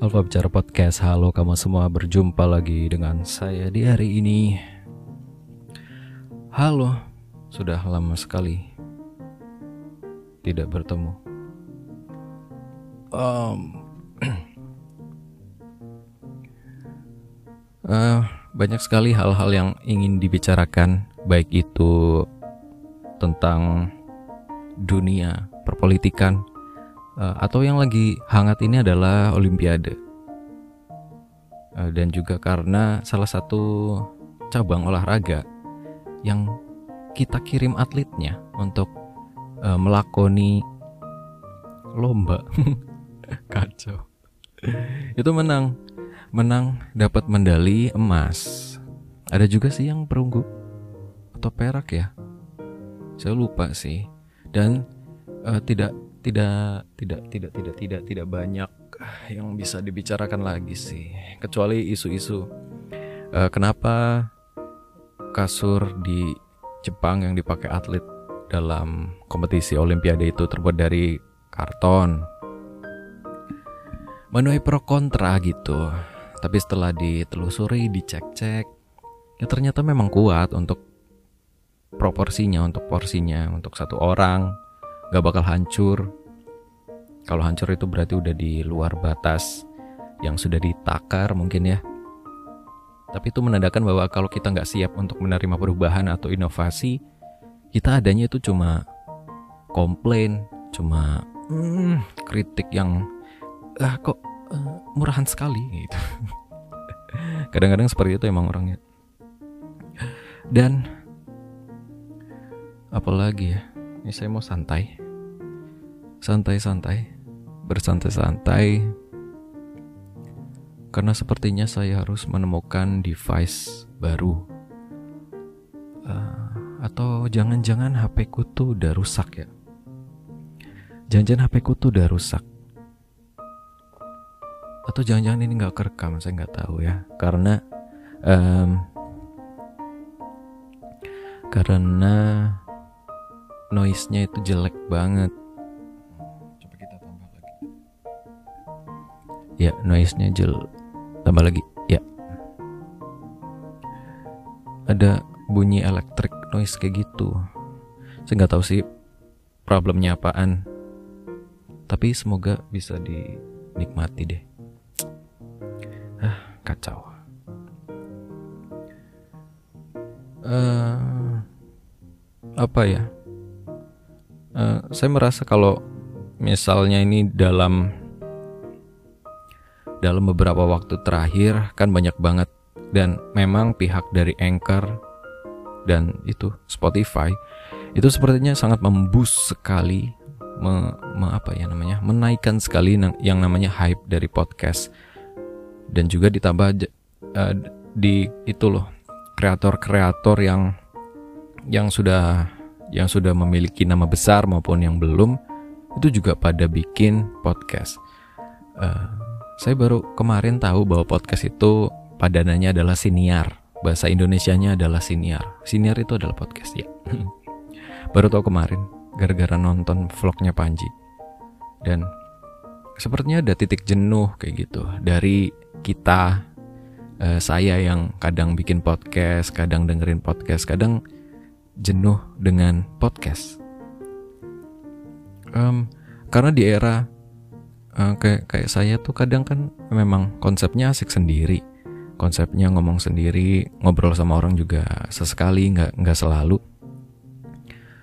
Alfa Bicara Podcast Halo kamu semua berjumpa lagi dengan saya di hari ini. Halo Sudah lama sekali Tidak bertemu. Um, uh, Banyak sekali hal-hal yang ingin dibicarakan Baik itu Tentang Dunia Perpolitikan uh, atau yang lagi hangat ini adalah Olimpiade. Uh, dan juga karena salah satu cabang olahraga yang kita kirim atletnya untuk uh, melakoni lomba. Kacau. Itu menang. Menang dapat medali emas. Ada juga sih yang perunggu atau perak ya. Saya lupa sih. Dan uh, tidak tidak tidak tidak tidak tidak tidak banyak yang bisa dibicarakan lagi sih. Kecuali isu-isu uh, kenapa kasur di Jepang yang dipakai atlet dalam kompetisi olimpiade itu terbuat dari karton? Menuai pro kontra gitu tapi setelah ditelusuri dicek-cek ya ternyata memang kuat untuk proporsinya untuk porsinya untuk satu orang gak bakal hancur. Kalau hancur itu berarti udah di luar batas yang sudah ditakar mungkin ya. Tapi itu menandakan bahwa kalau kita nggak siap untuk menerima perubahan atau inovasi, kita adanya itu cuma komplain, cuma hmm, kritik yang ah kok uh, murahan sekali gitu. Kadang-kadang seperti itu emang orangnya. Dan apalagi ya? Ini saya mau santai santai-santai, bersantai-santai, karena sepertinya saya harus menemukan device baru. Uh, atau jangan-jangan HP ku tuh udah rusak ya? Jangan-jangan HP ku tuh udah rusak. Atau jangan-jangan ini nggak kerekam, saya nggak tahu ya. Karena um, karena noise-nya itu jelek banget. Ya noise-nya jel tambah lagi. Ya. Ada bunyi elektrik noise kayak gitu. Saya nggak tahu sih problemnya apaan. Tapi semoga bisa dinikmati deh. Ah kacau. Uh, apa ya uh, saya merasa kalau misalnya ini dalam dalam beberapa waktu terakhir kan banyak banget. Dan memang pihak dari Anchor dan itu Spotify itu sepertinya sangat membus sekali me, me, apa ya namanya menaikkan sekali yang namanya hype dari podcast. Dan juga ditambah uh, di itu loh kreator-kreator yang yang sudah yang sudah memiliki nama besar maupun yang belum itu juga pada bikin podcast uh, saya baru kemarin tahu bahwa podcast itu padanannya adalah siniar. Bahasa Indonesianya adalah siniar. Siniar itu adalah podcast ya. baru tahu kemarin gara-gara nonton vlognya Panji. Dan sepertinya ada titik jenuh kayak gitu dari kita eh, saya yang kadang bikin podcast, kadang dengerin podcast, kadang jenuh dengan podcast. Um, karena di era uh, kayak kayak saya tuh kadang kan memang konsepnya asik sendiri konsepnya ngomong sendiri ngobrol sama orang juga sesekali nggak nggak selalu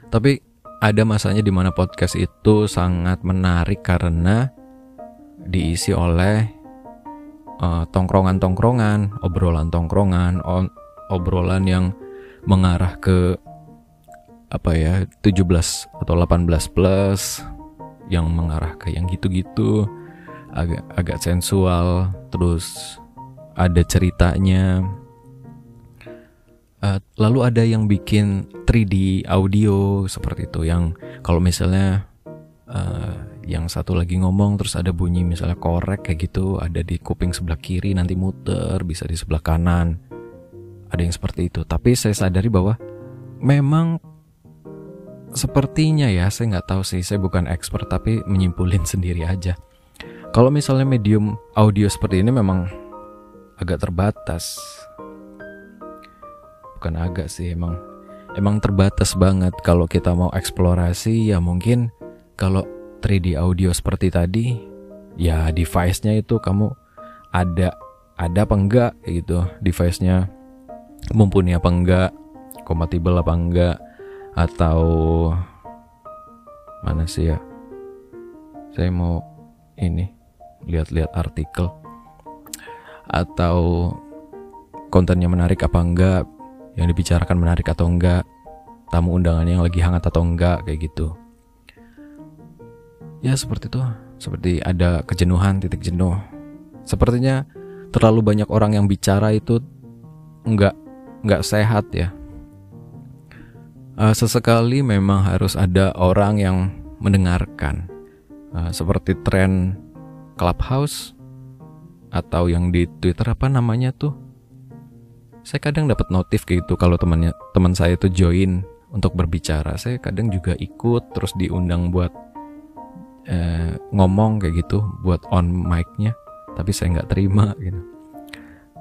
tapi ada masanya di mana podcast itu sangat menarik karena diisi oleh uh, tongkrongan-tongkrongan obrolan tongkrongan obrolan yang mengarah ke apa ya 17 atau 18 plus yang mengarah ke yang gitu-gitu. Agak agak sensual terus ada ceritanya. Uh, lalu ada yang bikin 3D audio seperti itu yang kalau misalnya uh, yang satu lagi ngomong terus ada bunyi misalnya korek kayak gitu ada di kuping sebelah kiri nanti muter bisa di sebelah kanan. Ada yang seperti itu. Tapi saya sadari bahwa memang Sepertinya ya, saya nggak tahu sih, saya bukan expert tapi menyimpulin sendiri aja. Kalau misalnya medium audio seperti ini memang agak terbatas. Bukan agak sih emang emang terbatas banget kalau kita mau eksplorasi ya mungkin kalau 3D audio seperti tadi ya device-nya itu kamu ada ada apa enggak gitu device-nya mumpuni apa enggak kompatibel apa enggak atau mana sih ya? Saya mau ini lihat-lihat artikel. Atau kontennya menarik apa enggak? Yang dibicarakan menarik atau enggak? Tamu undangannya yang lagi hangat atau enggak? Kayak gitu. Ya seperti itu. Seperti ada kejenuhan titik jenuh. Sepertinya terlalu banyak orang yang bicara itu enggak nggak sehat ya. Uh, sesekali memang harus ada orang yang mendengarkan, uh, seperti tren clubhouse atau yang di Twitter apa namanya tuh. Saya kadang dapat notif kayak gitu kalau temannya teman saya itu join untuk berbicara. Saya kadang juga ikut terus diundang buat uh, ngomong kayak gitu, buat on mic-nya, tapi saya nggak terima gitu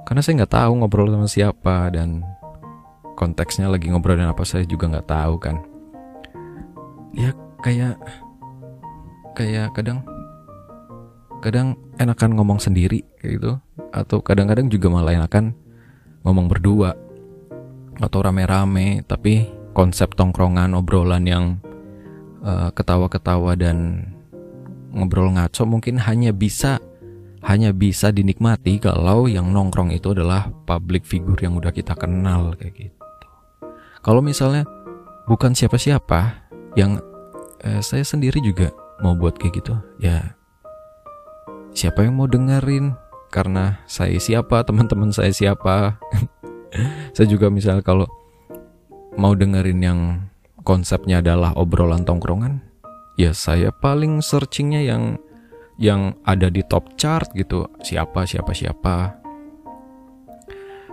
karena saya nggak tahu ngobrol sama siapa dan konteksnya lagi ngobrolin apa saya juga nggak tahu kan. Ya kayak kayak kadang kadang enakan ngomong sendiri kayak gitu. Atau kadang-kadang juga malah enakan ngomong berdua. Atau rame-rame tapi konsep tongkrongan obrolan yang uh, ketawa-ketawa dan ngobrol ngaco mungkin hanya bisa hanya bisa dinikmati kalau yang nongkrong itu adalah public figure yang udah kita kenal kayak gitu. Kalau misalnya bukan siapa-siapa yang eh, saya sendiri juga mau buat kayak gitu, ya siapa yang mau dengerin? Karena saya siapa, teman-teman saya siapa. saya juga misalnya kalau mau dengerin yang konsepnya adalah obrolan tongkrongan, ya saya paling searchingnya yang yang ada di top chart gitu. Siapa siapa siapa?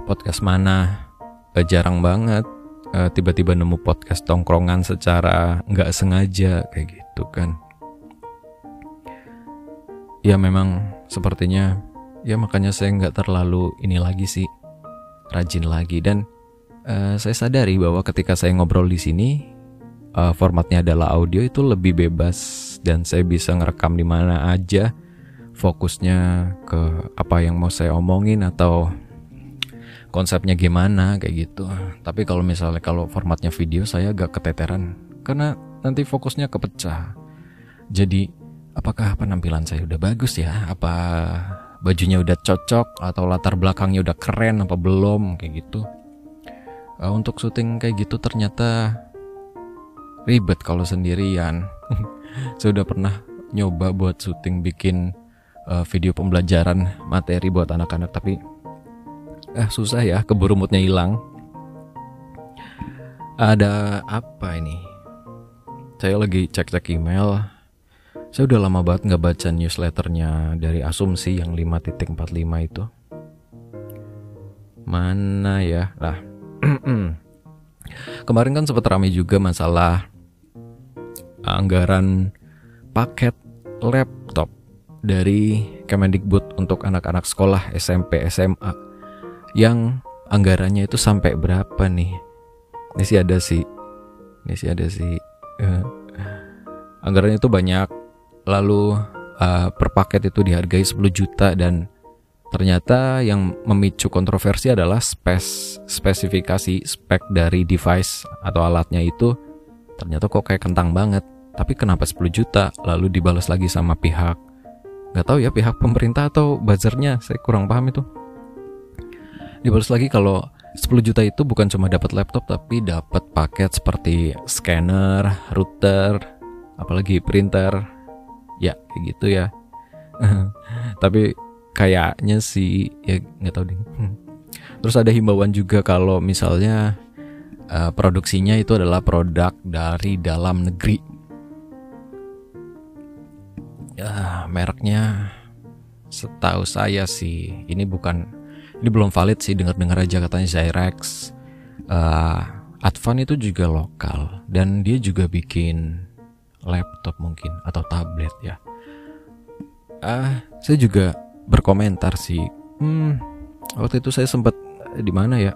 Podcast mana? Eh, jarang banget eh, tiba-tiba nemu podcast tongkrongan secara nggak sengaja kayak gitu kan. Ya memang sepertinya ya makanya saya nggak terlalu ini lagi sih rajin lagi. Dan uh, saya sadari bahwa ketika saya ngobrol di sini uh, formatnya adalah audio itu lebih bebas dan saya bisa ngerekam di mana aja. Fokusnya ke apa yang mau saya omongin atau konsepnya gimana kayak gitu. Tapi kalau misalnya kalau formatnya video saya agak keteteran. Karena nanti fokusnya kepecah. Jadi apakah penampilan saya udah bagus ya? Apa bajunya udah cocok? Atau latar belakangnya udah keren apa belum? Kayak gitu. Uh, untuk syuting kayak gitu ternyata ribet kalau sendirian. Saya udah pernah nyoba buat syuting bikin uh, video pembelajaran materi buat anak-anak tapi eh susah ya keburu moodnya hilang. Ada apa ini? Saya lagi cek-cek email. Saya udah lama banget nggak baca newsletternya dari Asumsi yang 5.45 itu. Mana ya? Lah. Kemarin kan sempat ramai juga masalah anggaran paket laptop dari Kemendikbud untuk anak-anak sekolah SMP SMA yang anggarannya itu sampai berapa nih? Ini sih ada sih, ini sih ada sih. Uh, anggarannya itu banyak. Lalu uh, per paket itu dihargai 10 juta dan ternyata yang memicu kontroversi adalah spes spesifikasi spek dari device atau alatnya itu ternyata kok kayak kentang banget tapi kenapa 10 juta lalu dibalas lagi sama pihak nggak tahu ya pihak pemerintah atau buzzernya saya kurang paham itu dibalas lagi kalau 10 juta itu bukan cuma dapat laptop tapi dapat paket seperti scanner, router, apalagi printer. Ya, kayak gitu ya. tapi kayaknya sih ya nggak tahu deh. Terus ada himbauan juga kalau misalnya uh, produksinya itu adalah produk dari dalam negeri ya mereknya setahu saya sih ini bukan ini belum valid sih dengar-dengar aja katanya Zyrex. Uh, Advan itu juga lokal dan dia juga bikin laptop mungkin atau tablet ya. Ah saya juga berkomentar sih. Hmm waktu itu saya sempat di mana ya?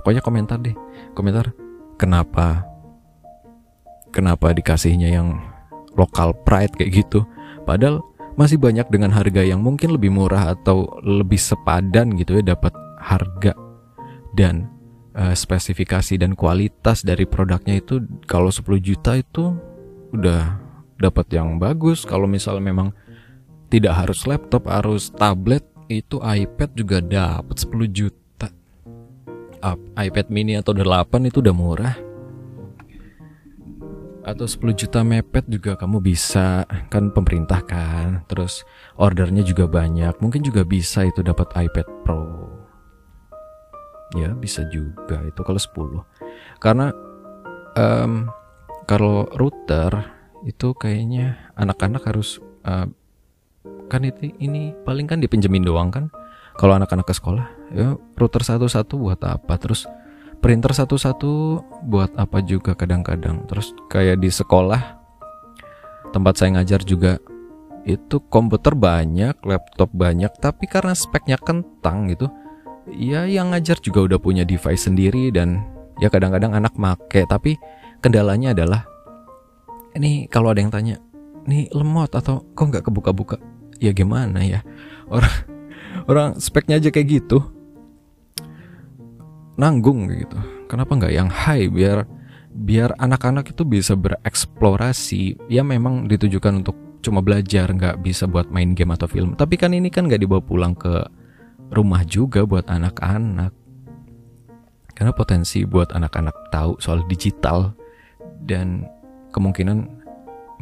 Pokoknya komentar deh komentar kenapa? Kenapa dikasihnya yang lokal pride kayak gitu? Padahal masih banyak dengan harga yang mungkin lebih murah atau lebih sepadan gitu ya dapat harga. Dan uh, spesifikasi dan kualitas dari produknya itu kalau 10 juta itu udah dapat yang bagus. Kalau misalnya memang tidak harus laptop harus tablet itu iPad juga dapat 10 juta. iPad mini atau 8 itu udah murah atau 10 juta mepet juga kamu bisa. Kan pemerintah kan. Terus ordernya juga banyak. Mungkin juga bisa itu dapat iPad Pro. Ya bisa juga itu kalau 10 karena um, kalau router itu kayaknya anak-anak harus uh, kan itu ini paling kan dipinjemin doang kan. Kalau anak-anak ke sekolah ya router satu-satu buat apa? Terus printer satu-satu buat apa juga kadang-kadang. Terus kayak di sekolah tempat saya ngajar juga itu komputer banyak laptop banyak tapi karena speknya kentang gitu ya yang ngajar juga udah punya device sendiri dan ya kadang-kadang anak make. Tapi kendalanya adalah ini kalau ada yang tanya ini lemot atau kok nggak kebuka-buka ya gimana ya? Orang orang speknya aja kayak gitu nanggung gitu kenapa nggak yang high biar biar anak-anak itu bisa bereksplorasi ya memang ditujukan untuk cuma belajar nggak bisa buat main game atau film tapi kan ini kan nggak dibawa pulang ke rumah juga buat anak-anak. Karena potensi buat anak-anak tahu soal digital dan kemungkinan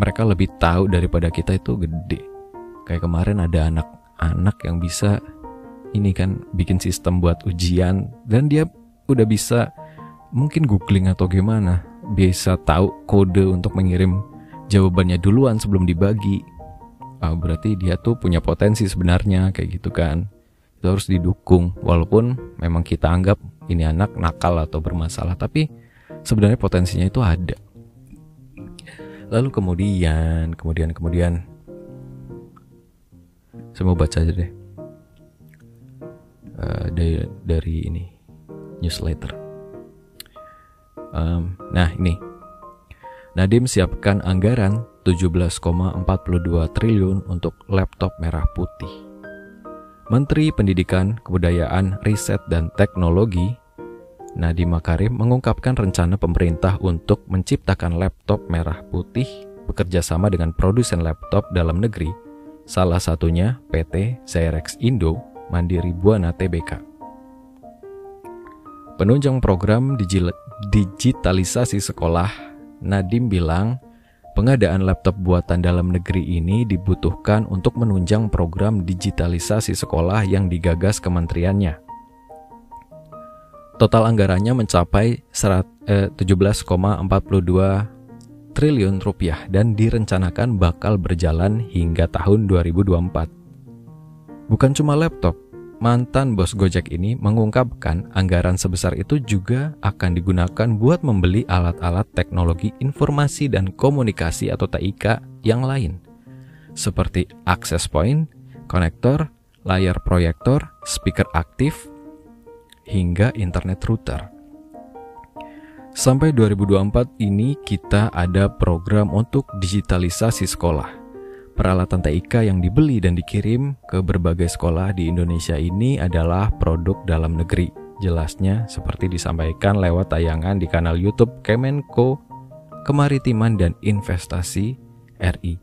mereka lebih tahu daripada kita itu gede. Kayak kemarin ada anak-anak yang bisa ini kan bikin sistem buat ujian dan dia udah bisa mungkin googling atau gimana bisa tahu kode untuk mengirim jawabannya duluan sebelum dibagi. Ah, berarti dia tuh punya potensi sebenarnya kayak gitu kan. Itu harus didukung walaupun memang kita anggap ini anak nakal atau bermasalah tapi sebenarnya potensinya itu ada. Lalu kemudian kemudian kemudian. Mau baca aja deh. Uh, dari dari ini newsletter. Um, nah ini. Nadim siapkan anggaran 17,42 triliun untuk laptop merah putih. Menteri Pendidikan, Kebudayaan, Riset, dan Teknologi, Nadiem Makarim mengungkapkan rencana pemerintah untuk menciptakan laptop merah putih bekerja sama dengan produsen laptop dalam negeri, salah satunya PT Xerox Indo Mandiri Buana Tbk. Penunjang program digitalisasi sekolah, Nadim bilang Pengadaan laptop buatan dalam negeri ini dibutuhkan untuk menunjang program digitalisasi sekolah yang digagas kementeriannya. Total anggarannya mencapai 17,42 eh, triliun rupiah dan direncanakan bakal berjalan hingga tahun 2024. Bukan cuma laptop, mantan bos Gojek ini mengungkapkan anggaran sebesar itu juga akan digunakan buat membeli alat-alat teknologi informasi dan komunikasi atau TIK yang lain, seperti access point, konektor, layar proyektor, speaker aktif, hingga internet router. Sampai 2024 ini kita ada program untuk digitalisasi sekolah Peralatan TIK yang dibeli dan dikirim ke berbagai sekolah di Indonesia ini adalah produk dalam negeri. Jelasnya seperti disampaikan lewat tayangan di kanal YouTube Kemenko Kemaritiman dan Investasi RI.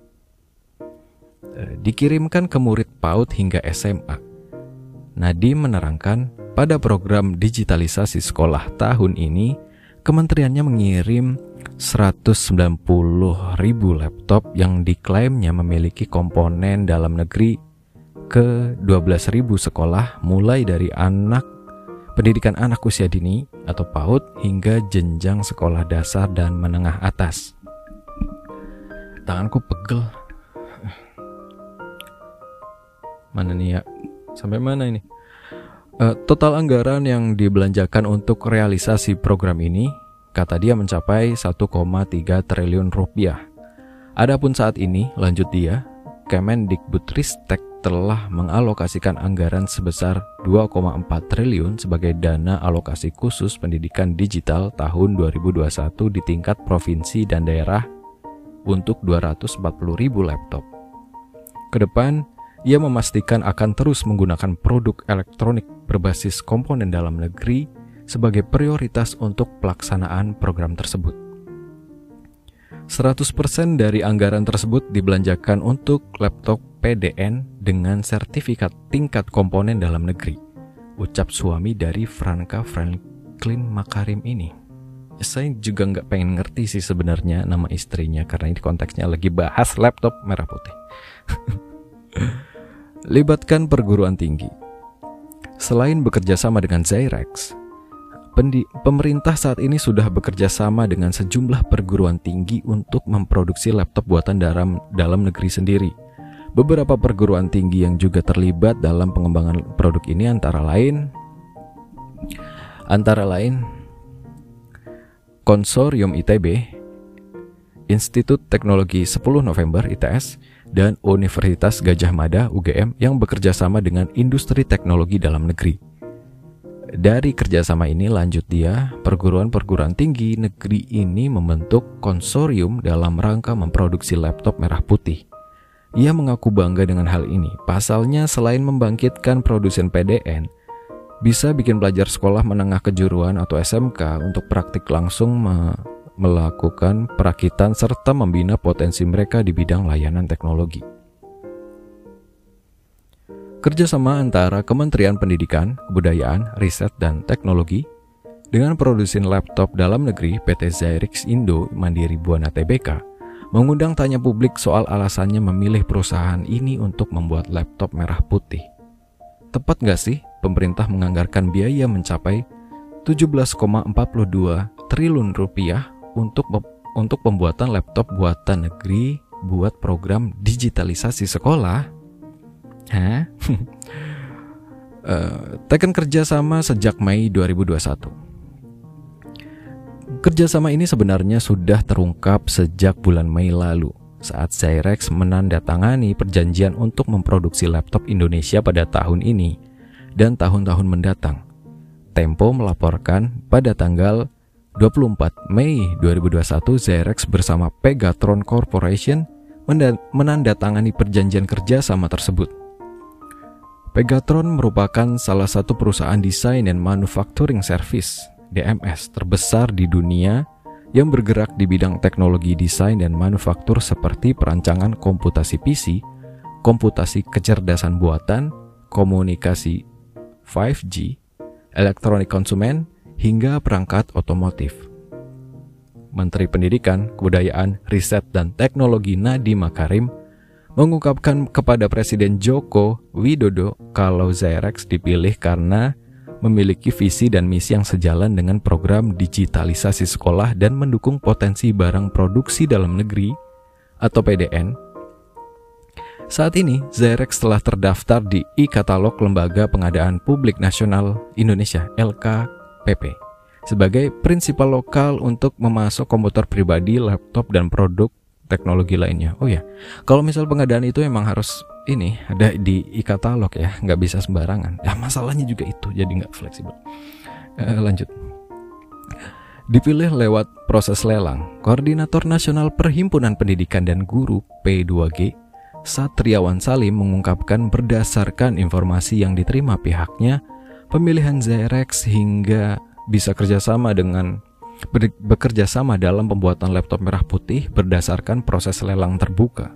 Eh, dikirimkan ke murid PAUD hingga SMA. Nadiem menerangkan, pada program digitalisasi sekolah tahun ini, kementeriannya mengirim 190 ribu laptop yang diklaimnya memiliki komponen dalam negeri ke 12 ribu sekolah mulai dari anak pendidikan anak usia dini atau PAUD hingga jenjang sekolah dasar dan menengah atas. Tanganku pegel. Mana nih ya? Sampai mana ini? Uh, total anggaran yang dibelanjakan untuk realisasi program ini kata dia mencapai 1,3 triliun rupiah. Adapun saat ini, lanjut dia, Kemendikbudristek telah mengalokasikan anggaran sebesar 2,4 triliun sebagai dana alokasi khusus pendidikan digital tahun 2021 di tingkat provinsi dan daerah untuk 240 ribu laptop. Ke depan, ia memastikan akan terus menggunakan produk elektronik berbasis komponen dalam negeri sebagai prioritas untuk pelaksanaan program tersebut. 100% dari anggaran tersebut dibelanjakan untuk laptop PDN dengan sertifikat tingkat komponen dalam negeri. Ucap suami dari Franka Franklin Makarim ini. Saya juga nggak pengen ngerti sih sebenarnya nama istrinya karena ini konteksnya lagi bahas laptop merah putih. Libatkan perguruan tinggi. Selain bekerja sama dengan Zyrex, pemerintah saat ini sudah bekerja sama dengan sejumlah perguruan tinggi untuk memproduksi laptop buatan dalam, dalam negeri sendiri. Beberapa perguruan tinggi yang juga terlibat dalam pengembangan produk ini antara lain antara lain Konsorium ITB, Institut Teknologi 10 November ITS, dan Universitas Gajah Mada UGM yang bekerja sama dengan industri teknologi dalam negeri. Dari kerjasama ini lanjut dia, perguruan-perguruan tinggi negeri ini membentuk konsorium dalam rangka memproduksi laptop merah putih. Ia mengaku bangga dengan hal ini. Pasalnya selain membangkitkan produsen PDN, bisa bikin pelajar sekolah menengah kejuruan atau SMK untuk praktik langsung me melakukan perakitan serta membina potensi mereka di bidang layanan teknologi. Kerjasama antara Kementerian Pendidikan, Kebudayaan, Riset, dan Teknologi dengan produsen laptop dalam negeri PT Zyrix Indo Mandiri Buana Tbk mengundang tanya publik soal alasannya memilih perusahaan ini untuk membuat laptop merah putih. Tepat nggak sih pemerintah menganggarkan biaya mencapai 17,42 triliun rupiah untuk untuk pembuatan laptop buatan negeri buat program digitalisasi sekolah? Hah? uh, Tekan kerjasama sejak Mei 2021. Kerjasama ini sebenarnya sudah terungkap sejak bulan Mei lalu saat Zyrex menandatangani perjanjian untuk memproduksi laptop Indonesia pada tahun ini dan tahun-tahun mendatang. Tempo melaporkan pada tanggal 24 Mei 2021 Zyrex bersama Pegatron Corporation menandatangani perjanjian kerja sama tersebut. Pegatron merupakan salah satu perusahaan desain dan manufacturing service DMS terbesar di dunia yang bergerak di bidang teknologi desain dan manufaktur seperti perancangan komputasi PC, komputasi kecerdasan buatan, komunikasi 5G, elektronik konsumen, hingga perangkat otomotif. Menteri Pendidikan, Kebudayaan, Riset, dan Teknologi Nadiem Makarim mengungkapkan kepada Presiden Joko Widodo kalau Zyrex dipilih karena memiliki visi dan misi yang sejalan dengan program digitalisasi sekolah dan mendukung potensi barang produksi dalam negeri atau PDN. Saat ini, Zyrex telah terdaftar di e-katalog Lembaga Pengadaan Publik Nasional Indonesia LKPP sebagai prinsipal lokal untuk memasok komputer pribadi, laptop, dan produk teknologi lainnya. Oh ya, kalau misal pengadaan itu emang harus ini ada di e-katalog ya, nggak bisa sembarangan. Ya masalahnya juga itu, jadi nggak fleksibel. Eh, lanjut. Dipilih lewat proses lelang, Koordinator Nasional Perhimpunan Pendidikan dan Guru P2G, Satriawan Salim mengungkapkan berdasarkan informasi yang diterima pihaknya, pemilihan Zerex hingga bisa kerjasama dengan bekerja sama dalam pembuatan laptop merah putih berdasarkan proses lelang terbuka.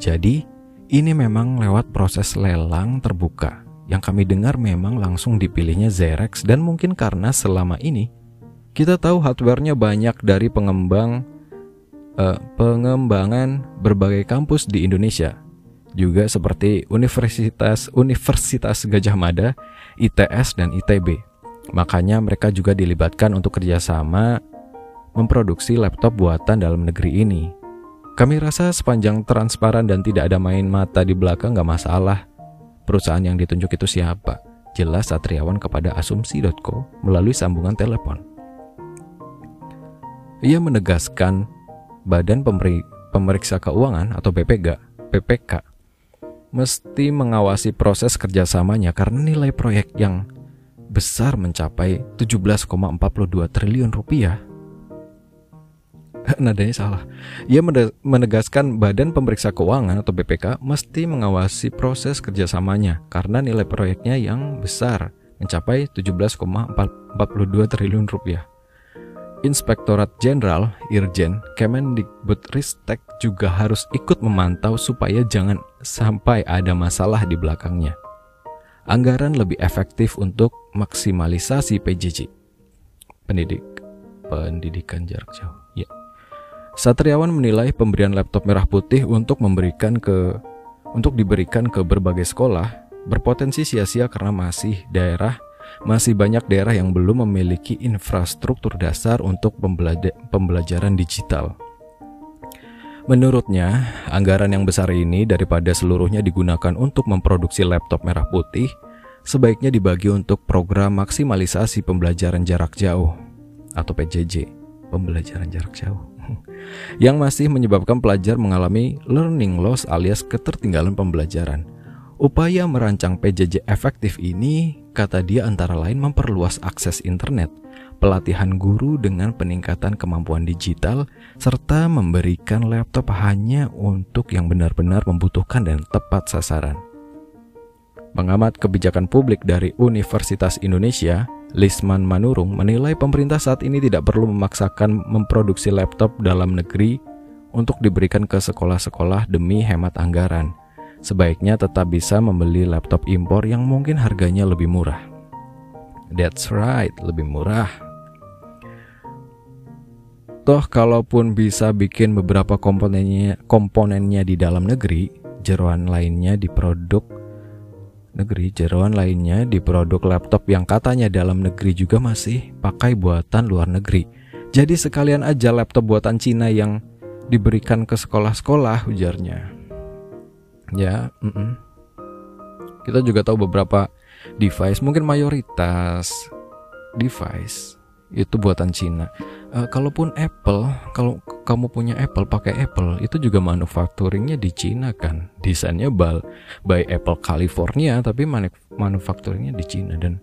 Jadi, ini memang lewat proses lelang terbuka. Yang kami dengar memang langsung dipilihnya Xerox dan mungkin karena selama ini kita tahu hardwarenya banyak dari pengembang uh, pengembangan berbagai kampus di Indonesia. Juga seperti Universitas Universitas Gajah Mada, ITS dan ITB. Makanya mereka juga dilibatkan untuk kerjasama memproduksi laptop buatan dalam negeri ini. Kami rasa sepanjang transparan dan tidak ada main mata di belakang gak masalah. Perusahaan yang ditunjuk itu siapa? Jelas Satriawan kepada asumsi.co melalui sambungan telepon. Ia menegaskan Badan Pemeriksa Keuangan atau BPK, PPK mesti mengawasi proses kerjasamanya karena nilai proyek yang besar mencapai 17,42 triliun rupiah. Nadanya salah. Ia menegaskan Badan Pemeriksa Keuangan atau BPK mesti mengawasi proses kerjasamanya karena nilai proyeknya yang besar mencapai 17,42 triliun rupiah. Inspektorat Jenderal Irjen Kemendikbudristek juga harus ikut memantau supaya jangan sampai ada masalah di belakangnya. Anggaran lebih efektif untuk maksimalisasi PJJ. Pendidik pendidikan jarak jauh. Ya. Satriawan menilai pemberian laptop merah putih untuk memberikan ke untuk diberikan ke berbagai sekolah berpotensi sia-sia karena masih daerah masih banyak daerah yang belum memiliki infrastruktur dasar untuk pembelajaran digital. Menurutnya, anggaran yang besar ini daripada seluruhnya digunakan untuk memproduksi laptop merah putih, sebaiknya dibagi untuk program maksimalisasi pembelajaran jarak jauh atau PJJ, pembelajaran jarak jauh. yang masih menyebabkan pelajar mengalami learning loss alias ketertinggalan pembelajaran. Upaya merancang PJJ efektif ini, kata dia antara lain memperluas akses internet, pelatihan guru dengan peningkatan kemampuan digital, serta memberikan laptop hanya untuk yang benar-benar membutuhkan dan tepat sasaran. Pengamat kebijakan publik dari Universitas Indonesia, Lisman Manurung menilai pemerintah saat ini tidak perlu memaksakan memproduksi laptop dalam negeri untuk diberikan ke sekolah-sekolah demi hemat anggaran sebaiknya tetap bisa membeli laptop impor yang mungkin harganya lebih murah. That's right, lebih murah. Toh kalaupun bisa bikin beberapa komponennya komponennya di dalam negeri, jeroan lainnya di produk negeri, jeroan lainnya di produk laptop yang katanya dalam negeri juga masih pakai buatan luar negeri. Jadi sekalian aja laptop buatan Cina yang diberikan ke sekolah-sekolah ujarnya ya mm -mm. kita juga tahu beberapa device mungkin mayoritas device itu buatan Cina. Uh, kalaupun Apple, kalau kamu punya Apple pakai Apple, itu juga manufacturingnya di Cina kan. Desainnya bal by Apple California, tapi manuf manufacturingnya di Cina dan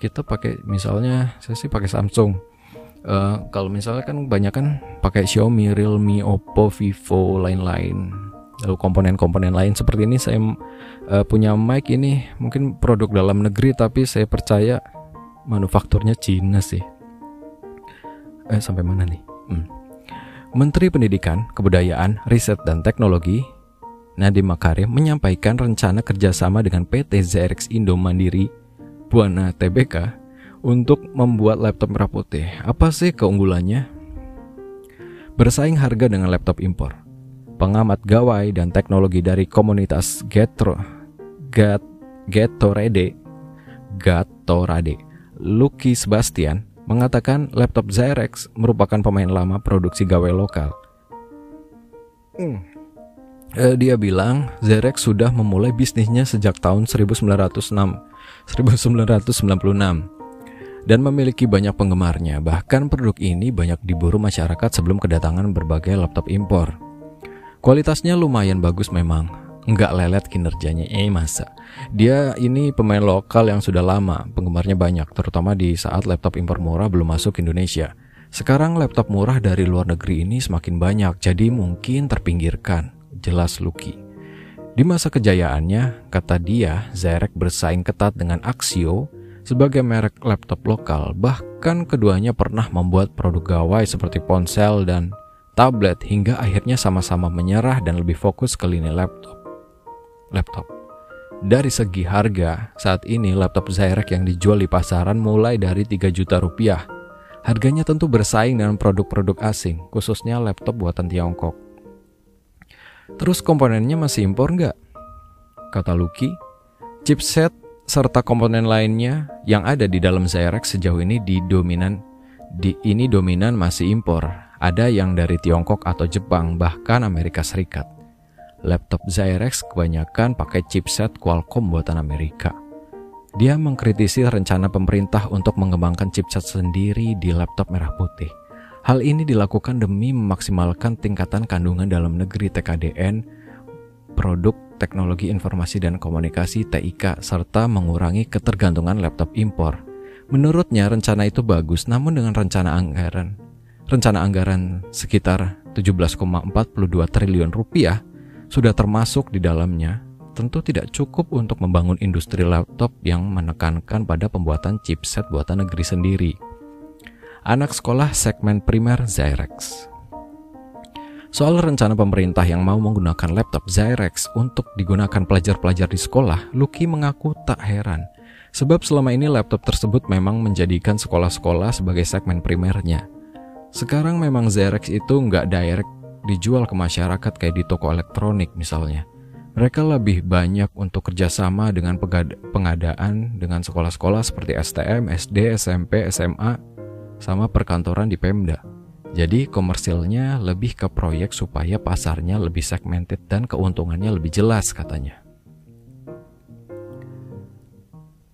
kita pakai misalnya saya sih pakai Samsung. Uh, kalau misalnya kan banyak kan pakai Xiaomi, Realme, Oppo, Vivo, lain-lain lalu komponen-komponen lain seperti ini saya uh, punya mic ini mungkin produk dalam negeri tapi saya percaya manufakturnya Cina sih eh sampai mana nih hmm. Menteri Pendidikan Kebudayaan Riset dan Teknologi Nadiem Makarim menyampaikan rencana kerjasama dengan PT ZRX Indo Mandiri Buana TBK untuk membuat laptop merah putih. Apa sih keunggulannya? Bersaing harga dengan laptop impor pengamat gawai dan teknologi dari komunitas Getro, Gat, Getorade, Gatorade, Lucky Sebastian, mengatakan laptop Zyrex merupakan pemain lama produksi gawai lokal. Hmm. Eh, dia bilang Zyrex sudah memulai bisnisnya sejak tahun 1906, 1996 dan memiliki banyak penggemarnya. Bahkan produk ini banyak diburu masyarakat sebelum kedatangan berbagai laptop impor. Kualitasnya lumayan bagus memang, nggak lelet kinerjanya. Eh masa? Dia ini pemain lokal yang sudah lama, penggemarnya banyak, terutama di saat laptop impor murah belum masuk Indonesia. Sekarang laptop murah dari luar negeri ini semakin banyak, jadi mungkin terpinggirkan. Jelas Lucky. Di masa kejayaannya, kata dia, Zerek bersaing ketat dengan Axio sebagai merek laptop lokal. Bahkan keduanya pernah membuat produk gawai seperti ponsel dan tablet hingga akhirnya sama-sama menyerah dan lebih fokus ke lini laptop. Laptop. Dari segi harga, saat ini laptop Zyrek yang dijual di pasaran mulai dari 3 juta rupiah. Harganya tentu bersaing dengan produk-produk asing, khususnya laptop buatan Tiongkok. Terus komponennya masih impor nggak? Kata Lucky, chipset serta komponen lainnya yang ada di dalam Zyrek sejauh ini di dominan di ini dominan masih impor ada yang dari Tiongkok atau Jepang, bahkan Amerika Serikat. Laptop Zyrex kebanyakan pakai chipset Qualcomm buatan Amerika. Dia mengkritisi rencana pemerintah untuk mengembangkan chipset sendiri di laptop merah putih. Hal ini dilakukan demi memaksimalkan tingkatan kandungan dalam negeri TKDN produk Teknologi Informasi dan Komunikasi TIK serta mengurangi ketergantungan laptop impor. Menurutnya rencana itu bagus namun dengan rencana anggaran rencana anggaran sekitar 17,42 triliun rupiah sudah termasuk di dalamnya tentu tidak cukup untuk membangun industri laptop yang menekankan pada pembuatan chipset buatan negeri sendiri. Anak sekolah segmen primer Zyrex Soal rencana pemerintah yang mau menggunakan laptop Zyrex untuk digunakan pelajar-pelajar di sekolah, Lucky mengaku tak heran. Sebab selama ini laptop tersebut memang menjadikan sekolah-sekolah sebagai segmen primernya. Sekarang memang Zyrex itu nggak direct dijual ke masyarakat kayak di toko elektronik misalnya. Mereka lebih banyak untuk kerjasama dengan pengadaan dengan sekolah-sekolah seperti STM, SD, SMP, SMA, sama perkantoran di Pemda. Jadi komersilnya lebih ke proyek supaya pasarnya lebih segmented dan keuntungannya lebih jelas katanya.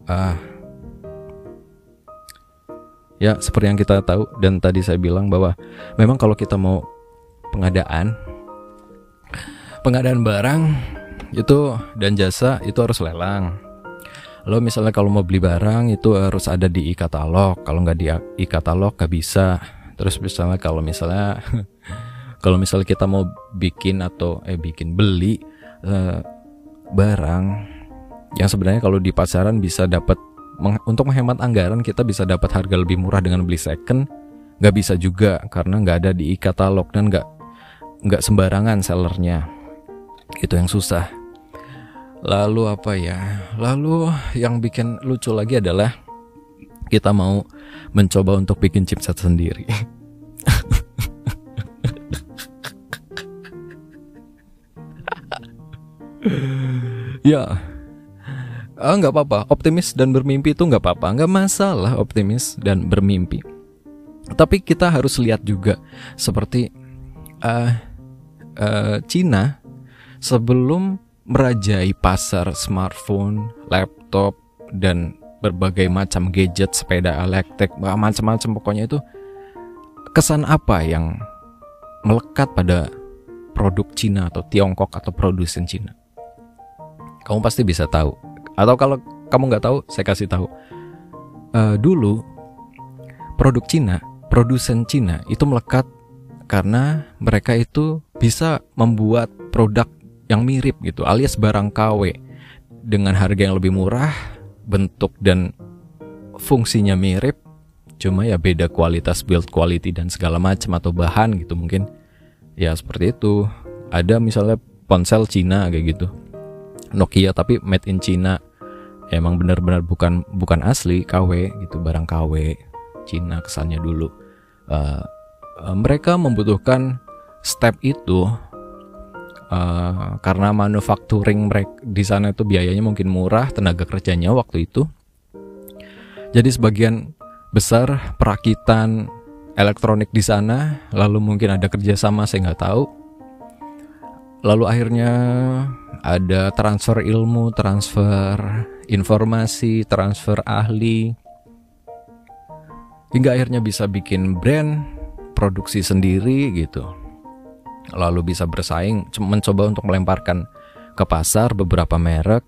Ah, ya seperti yang kita tahu dan tadi saya bilang bahwa memang kalau kita mau pengadaan pengadaan barang itu dan jasa itu harus lelang. Lo misalnya kalau mau beli barang itu harus ada di e-katalog. Kalau nggak di e-katalog nggak bisa terus misalnya kalau misalnya kalau misalnya kita mau bikin atau eh bikin beli uh, barang yang sebenarnya kalau di pasaran bisa dapat untuk menghemat anggaran kita bisa dapat harga lebih murah dengan beli second nggak bisa juga karena nggak ada di e-katalog dan nggak nggak sembarangan sellernya itu yang susah lalu apa ya lalu yang bikin lucu lagi adalah kita mau mencoba untuk bikin chipset sendiri. ya, ah, nggak apa-apa. Optimis dan bermimpi itu nggak apa-apa, nggak masalah optimis dan bermimpi. Tapi kita harus lihat juga seperti uh, uh, Cina sebelum merajai pasar smartphone, laptop dan berbagai macam gadget, sepeda elektrik, macam-macam pokoknya itu kesan apa yang melekat pada produk Cina atau Tiongkok atau produsen Cina? Kamu pasti bisa tahu. Atau kalau kamu nggak tahu, saya kasih tahu. Uh, dulu produk Cina, produsen Cina itu melekat karena mereka itu bisa membuat produk yang mirip gitu, alias barang KW dengan harga yang lebih murah bentuk dan fungsinya mirip cuma ya beda kualitas build quality dan segala macam atau bahan gitu mungkin. Ya seperti itu. Ada misalnya ponsel Cina kayak gitu. Nokia tapi made in China. Emang benar-benar bukan bukan asli KW gitu barang KW Cina kesannya dulu. Uh, mereka membutuhkan step itu uh, karena manufacturing mereka di sana itu biayanya mungkin murah tenaga kerjanya waktu itu. Jadi sebagian besar perakitan elektronik di sana lalu mungkin ada kerjasama saya nggak tahu. Lalu akhirnya ada transfer ilmu transfer informasi transfer ahli hingga akhirnya bisa bikin brand produksi sendiri gitu. Lalu bisa bersaing mencoba untuk melemparkan ke pasar beberapa merek.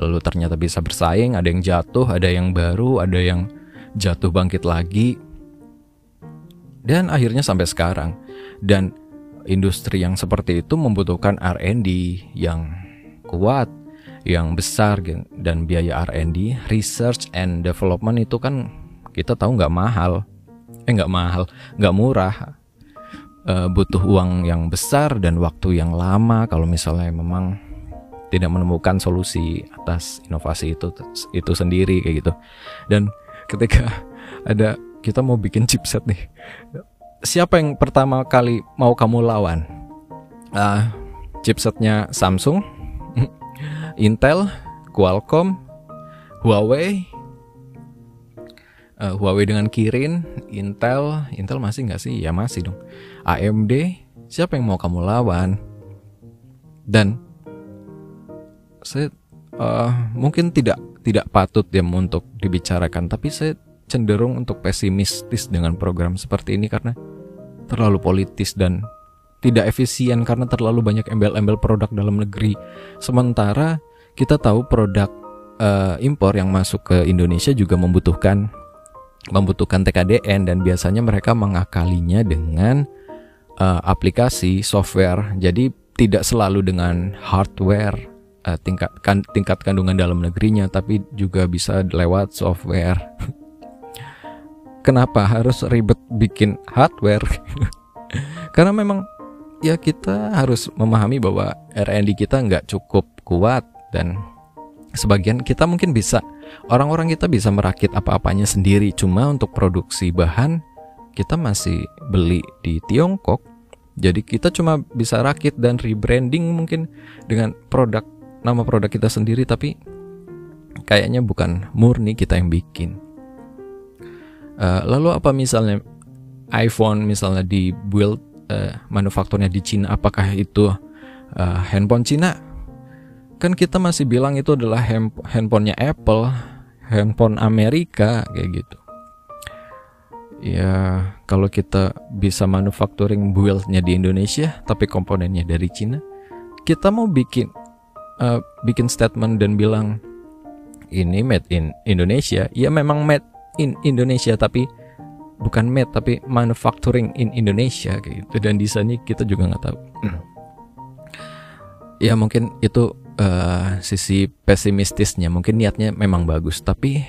Lalu ternyata bisa bersaing ada yang jatuh ada yang baru ada yang jatuh bangkit lagi. Dan akhirnya sampai sekarang. Dan industri yang seperti itu membutuhkan R&D yang kuat yang besar dan biaya R&D research and development itu kan kita tahu nggak mahal eh nggak mahal nggak murah uh, butuh uang yang besar dan waktu yang lama kalau misalnya memang tidak menemukan solusi atas inovasi itu itu sendiri kayak gitu. Dan ketika ada kita mau bikin chipset nih, siapa yang pertama kali mau kamu lawan? Uh, chipsetnya Samsung, Intel, Qualcomm, Huawei, uh, Huawei dengan Kirin, Intel, Intel masih nggak sih? Ya masih dong. AMD, siapa yang mau kamu lawan? Dan saya uh, mungkin tidak tidak patut ya untuk dibicarakan, tapi saya cenderung untuk pesimistis dengan program seperti ini karena terlalu politis dan tidak efisien karena terlalu banyak embel-embel produk dalam negeri. Sementara kita tahu produk uh, impor yang masuk ke Indonesia juga membutuhkan membutuhkan TKDN dan biasanya mereka mengakalinya dengan uh, aplikasi software. Jadi tidak selalu dengan hardware uh, tingkat kan, tingkat kandungan dalam negerinya tapi juga bisa lewat software. Kenapa harus ribet bikin hardware? Karena memang ya kita harus memahami bahwa R&D kita nggak cukup kuat dan sebagian kita mungkin bisa. Orang-orang kita bisa merakit apa-apanya sendiri. Cuma untuk produksi bahan kita masih beli di Tiongkok. Jadi kita cuma bisa rakit dan rebranding mungkin dengan produk nama produk kita sendiri. Tapi kayaknya bukan murni kita yang bikin. Uh, lalu apa misalnya iPhone misalnya dibuild uh, manufakturnya di Cina? Apakah itu uh, handphone Cina kan kita masih bilang itu adalah handphonenya Apple handphone Amerika kayak gitu. Ya kalau kita bisa manufacturing buildnya di Indonesia tapi komponennya dari Cina kita mau bikin uh, bikin statement dan bilang ini made in Indonesia. Ya memang made in Indonesia tapi bukan made tapi manufacturing in Indonesia kayak gitu. Dan di sana kita juga nggak tahu. Ya mungkin itu uh, sisi pesimistisnya mungkin niatnya memang bagus tapi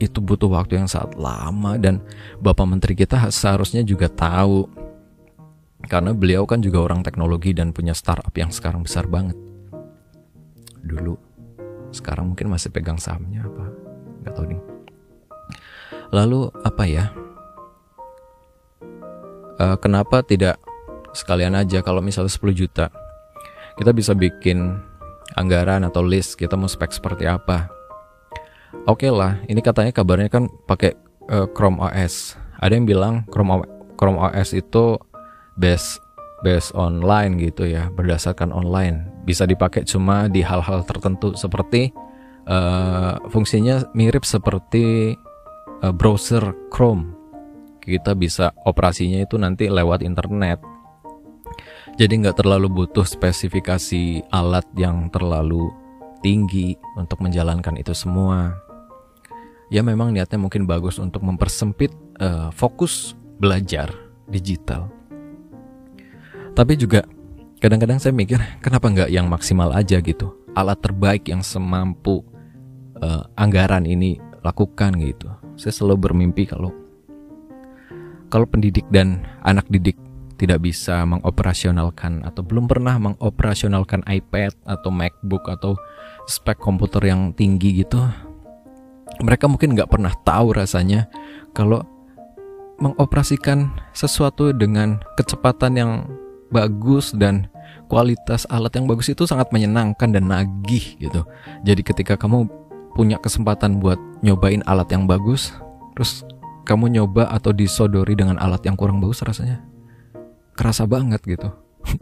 itu butuh waktu yang sangat lama dan bapak menteri kita seharusnya juga tahu karena beliau kan juga orang teknologi dan punya startup yang sekarang besar banget. Dulu sekarang mungkin masih pegang sahamnya apa nggak tahu nih. Lalu apa ya? Uh, kenapa tidak sekalian aja kalau misalnya 10 juta kita bisa bikin anggaran atau list kita mau spek seperti apa? Oke okay lah, ini katanya kabarnya kan pakai uh, Chrome OS. Ada yang bilang Chrome Chrome OS itu base base online gitu ya, berdasarkan online. Bisa dipakai cuma di hal-hal tertentu seperti uh, fungsinya mirip seperti uh, browser Chrome. Kita bisa operasinya itu nanti lewat internet. Jadi nggak terlalu butuh spesifikasi alat yang terlalu tinggi untuk menjalankan itu semua. Ya memang niatnya mungkin bagus untuk mempersempit uh, fokus belajar digital. Tapi juga kadang-kadang saya mikir kenapa nggak yang maksimal aja gitu. Alat terbaik yang semampu uh, anggaran ini lakukan gitu saya selalu bermimpi kalau kalau pendidik dan anak didik tidak bisa mengoperasionalkan atau belum pernah mengoperasionalkan iPad atau MacBook atau spek komputer yang tinggi gitu, mereka mungkin nggak pernah tahu rasanya kalau mengoperasikan sesuatu dengan kecepatan yang bagus dan kualitas alat yang bagus itu sangat menyenangkan dan nagih gitu. Jadi ketika kamu punya kesempatan buat nyobain alat yang bagus, terus kamu nyoba atau disodori dengan alat yang kurang bagus rasanya kerasa banget gitu.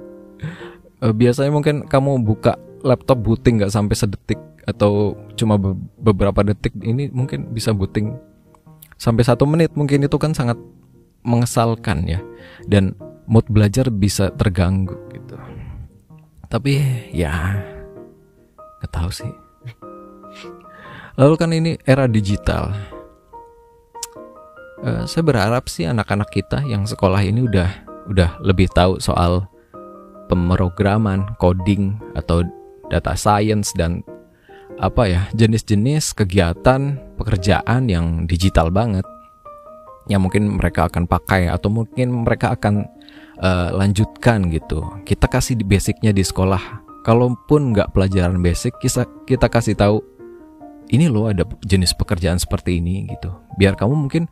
Eh, biasanya mungkin kamu buka laptop booting nggak sampai sedetik atau cuma beberapa detik ini mungkin bisa booting sampai satu menit mungkin itu kan sangat mengesalkan ya dan mood belajar bisa terganggu gitu tapi ya nggak tahu sih Lalu kan ini era digital. Uh, saya berharap sih anak-anak kita yang sekolah ini udah udah lebih tahu soal pemrograman, coding atau data science dan apa ya jenis-jenis kegiatan pekerjaan yang digital banget yang mungkin mereka akan pakai atau mungkin mereka akan uh, lanjutkan gitu. Kita kasih di basicnya di sekolah. Kalaupun nggak pelajaran basic, kita kita kasih tahu ini loh ada jenis pekerjaan seperti ini gitu biar kamu mungkin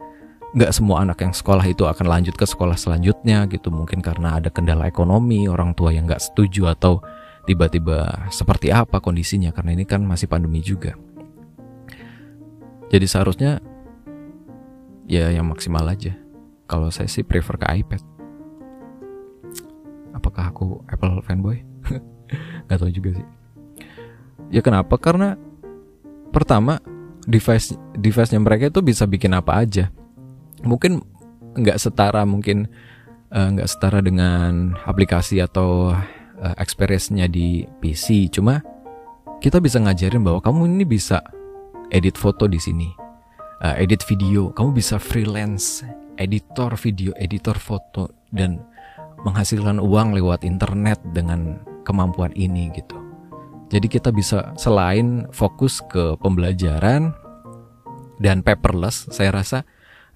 nggak semua anak yang sekolah itu akan lanjut ke sekolah selanjutnya gitu. Mungkin karena ada kendala ekonomi orang tua yang nggak setuju atau tiba-tiba seperti apa kondisinya karena ini kan masih pandemi juga. Jadi seharusnya ya yang maksimal aja. Kalau saya sih prefer ke iPad. Apakah aku Apple fanboy? Nggak tahu juga sih. Ya kenapa? Karena pertama device device-nya mereka itu bisa bikin apa aja. Mungkin nggak setara mungkin eh, nggak setara dengan aplikasi atau uh, experience-nya di PC. Cuma kita bisa ngajarin bahwa kamu ini bisa edit foto di sini, uh, edit video, kamu bisa freelance editor video, editor foto dan menghasilkan uang lewat internet dengan kemampuan ini gitu. Jadi kita bisa selain fokus ke pembelajaran dan paperless, saya rasa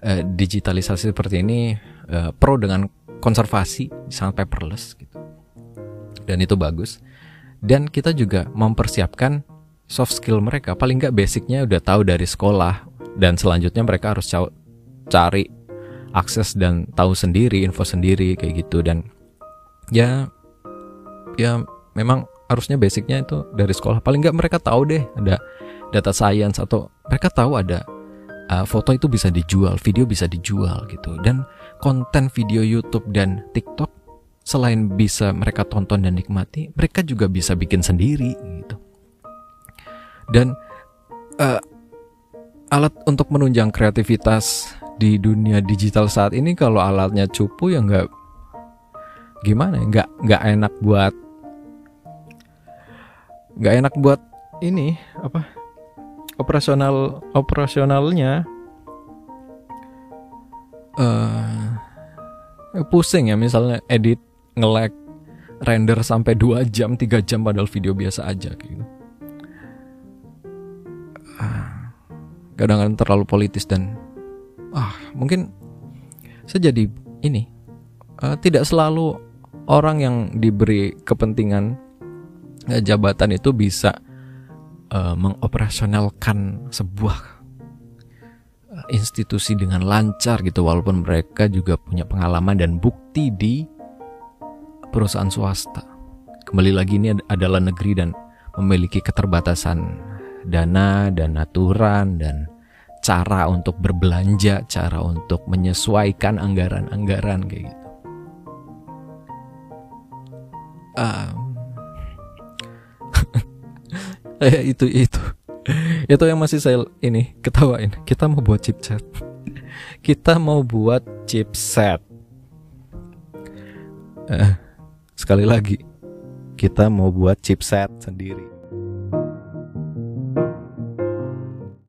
uh, digitalisasi seperti ini uh, pro dengan konservasi sangat paperless gitu. Dan itu bagus. Dan kita juga mempersiapkan soft skill mereka. Paling nggak basicnya udah tahu dari sekolah dan selanjutnya mereka harus cari akses dan tahu sendiri info sendiri kayak gitu dan ya ya memang harusnya basicnya itu dari sekolah paling nggak mereka tahu deh ada data science atau mereka tahu ada uh, foto itu bisa dijual video bisa dijual gitu. Dan konten video YouTube dan TikTok selain bisa mereka tonton dan nikmati mereka juga bisa bikin sendiri gitu. Dan uh, alat untuk menunjang kreativitas di dunia digital saat ini kalau alatnya cupu ya nggak gimana ya? Nggak nggak enak buat nggak enak buat ini apa operasional operasionalnya uh, pusing ya. Misalnya edit nge-lag render sampai 2 jam 3 jam padahal video biasa aja gitu. Ah, kadang-kadang terlalu politis dan ah mungkin saya jadi ini uh, tidak selalu orang yang diberi kepentingan uh, jabatan itu bisa uh, mengoperasionalkan sebuah uh, institusi dengan lancar gitu walaupun mereka juga punya pengalaman dan bukti di perusahaan swasta. Kembali lagi ini adalah negeri dan memiliki keterbatasan dana dan aturan dan cara untuk berbelanja, cara untuk menyesuaikan anggaran-anggaran kayak gitu. Um, itu itu itu yang masih saya ini ketawain. Kita mau buat chipset, kita mau buat chipset. Uh, sekali lagi, kita mau buat chipset sendiri.